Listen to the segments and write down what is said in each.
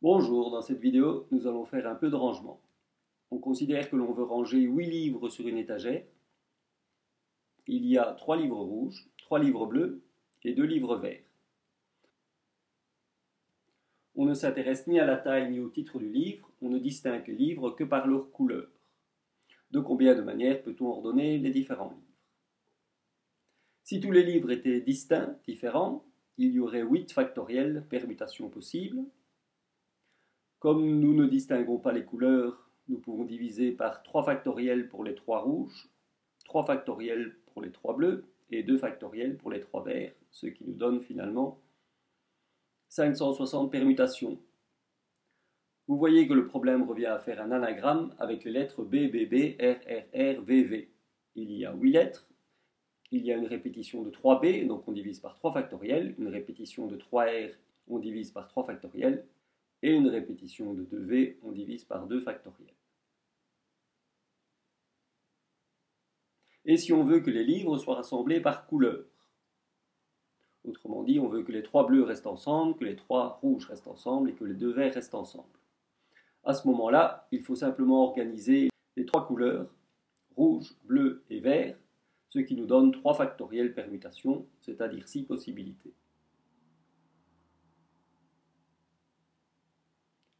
Bonjour, dans cette vidéo, nous allons faire un peu de rangement. On considère que l'on veut ranger 8 livres sur une étagère. Il y a 3 livres rouges, 3 livres bleus et 2 livres verts. On ne s'intéresse ni à la taille ni au titre du livre, on ne distingue les livres que par leur couleur. De combien de manières peut-on ordonner les différents livres? Si tous les livres étaient distincts, différents, il y aurait 8 factoriels permutations possibles. Comme nous ne distinguons pas les couleurs, nous pouvons diviser par 3 factoriels pour les 3 rouges, 3 factoriels pour les 3 bleus et 2 factoriels pour les 3 verts, ce qui nous donne finalement 560 permutations. Vous voyez que le problème revient à faire un anagramme avec les lettres B, B. Il y a 8 lettres, il y a une répétition de 3b, donc on divise par 3 factoriels, une répétition de 3r, on divise par 3 factoriels, et une répétition de 2v, on divise par 2 factoriels. Et si on veut que les livres soient rassemblés par couleur Autrement dit, on veut que les 3 bleus restent ensemble, que les 3 rouges restent ensemble et que les 2 verts restent ensemble. À ce moment-là, il faut simplement organiser les trois couleurs, rouge, bleu et vert, ce qui nous donne 3 factoriels permutations, c'est-à-dire 6 possibilités.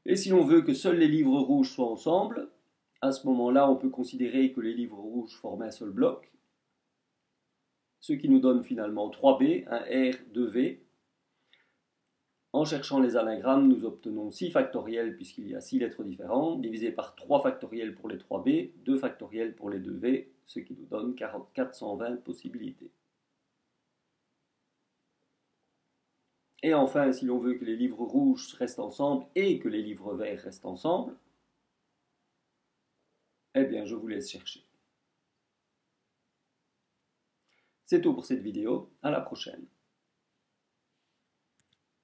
Et si l'on veut que seuls les livres rouges soient ensemble, à ce moment-là, on peut considérer que les livres rouges forment un seul bloc, ce qui nous donne finalement 3B, un R, 2V. En cherchant les anagrammes, nous obtenons 6 factoriels puisqu'il y a 6 lettres différentes, divisé par 3 factoriels pour les 3B, 2 factoriels pour les 2V, ce qui nous donne 420 possibilités. Et enfin, si l'on veut que les livres rouges restent ensemble et que les livres verts restent ensemble, eh bien, je vous laisse chercher. C'est tout pour cette vidéo, à la prochaine.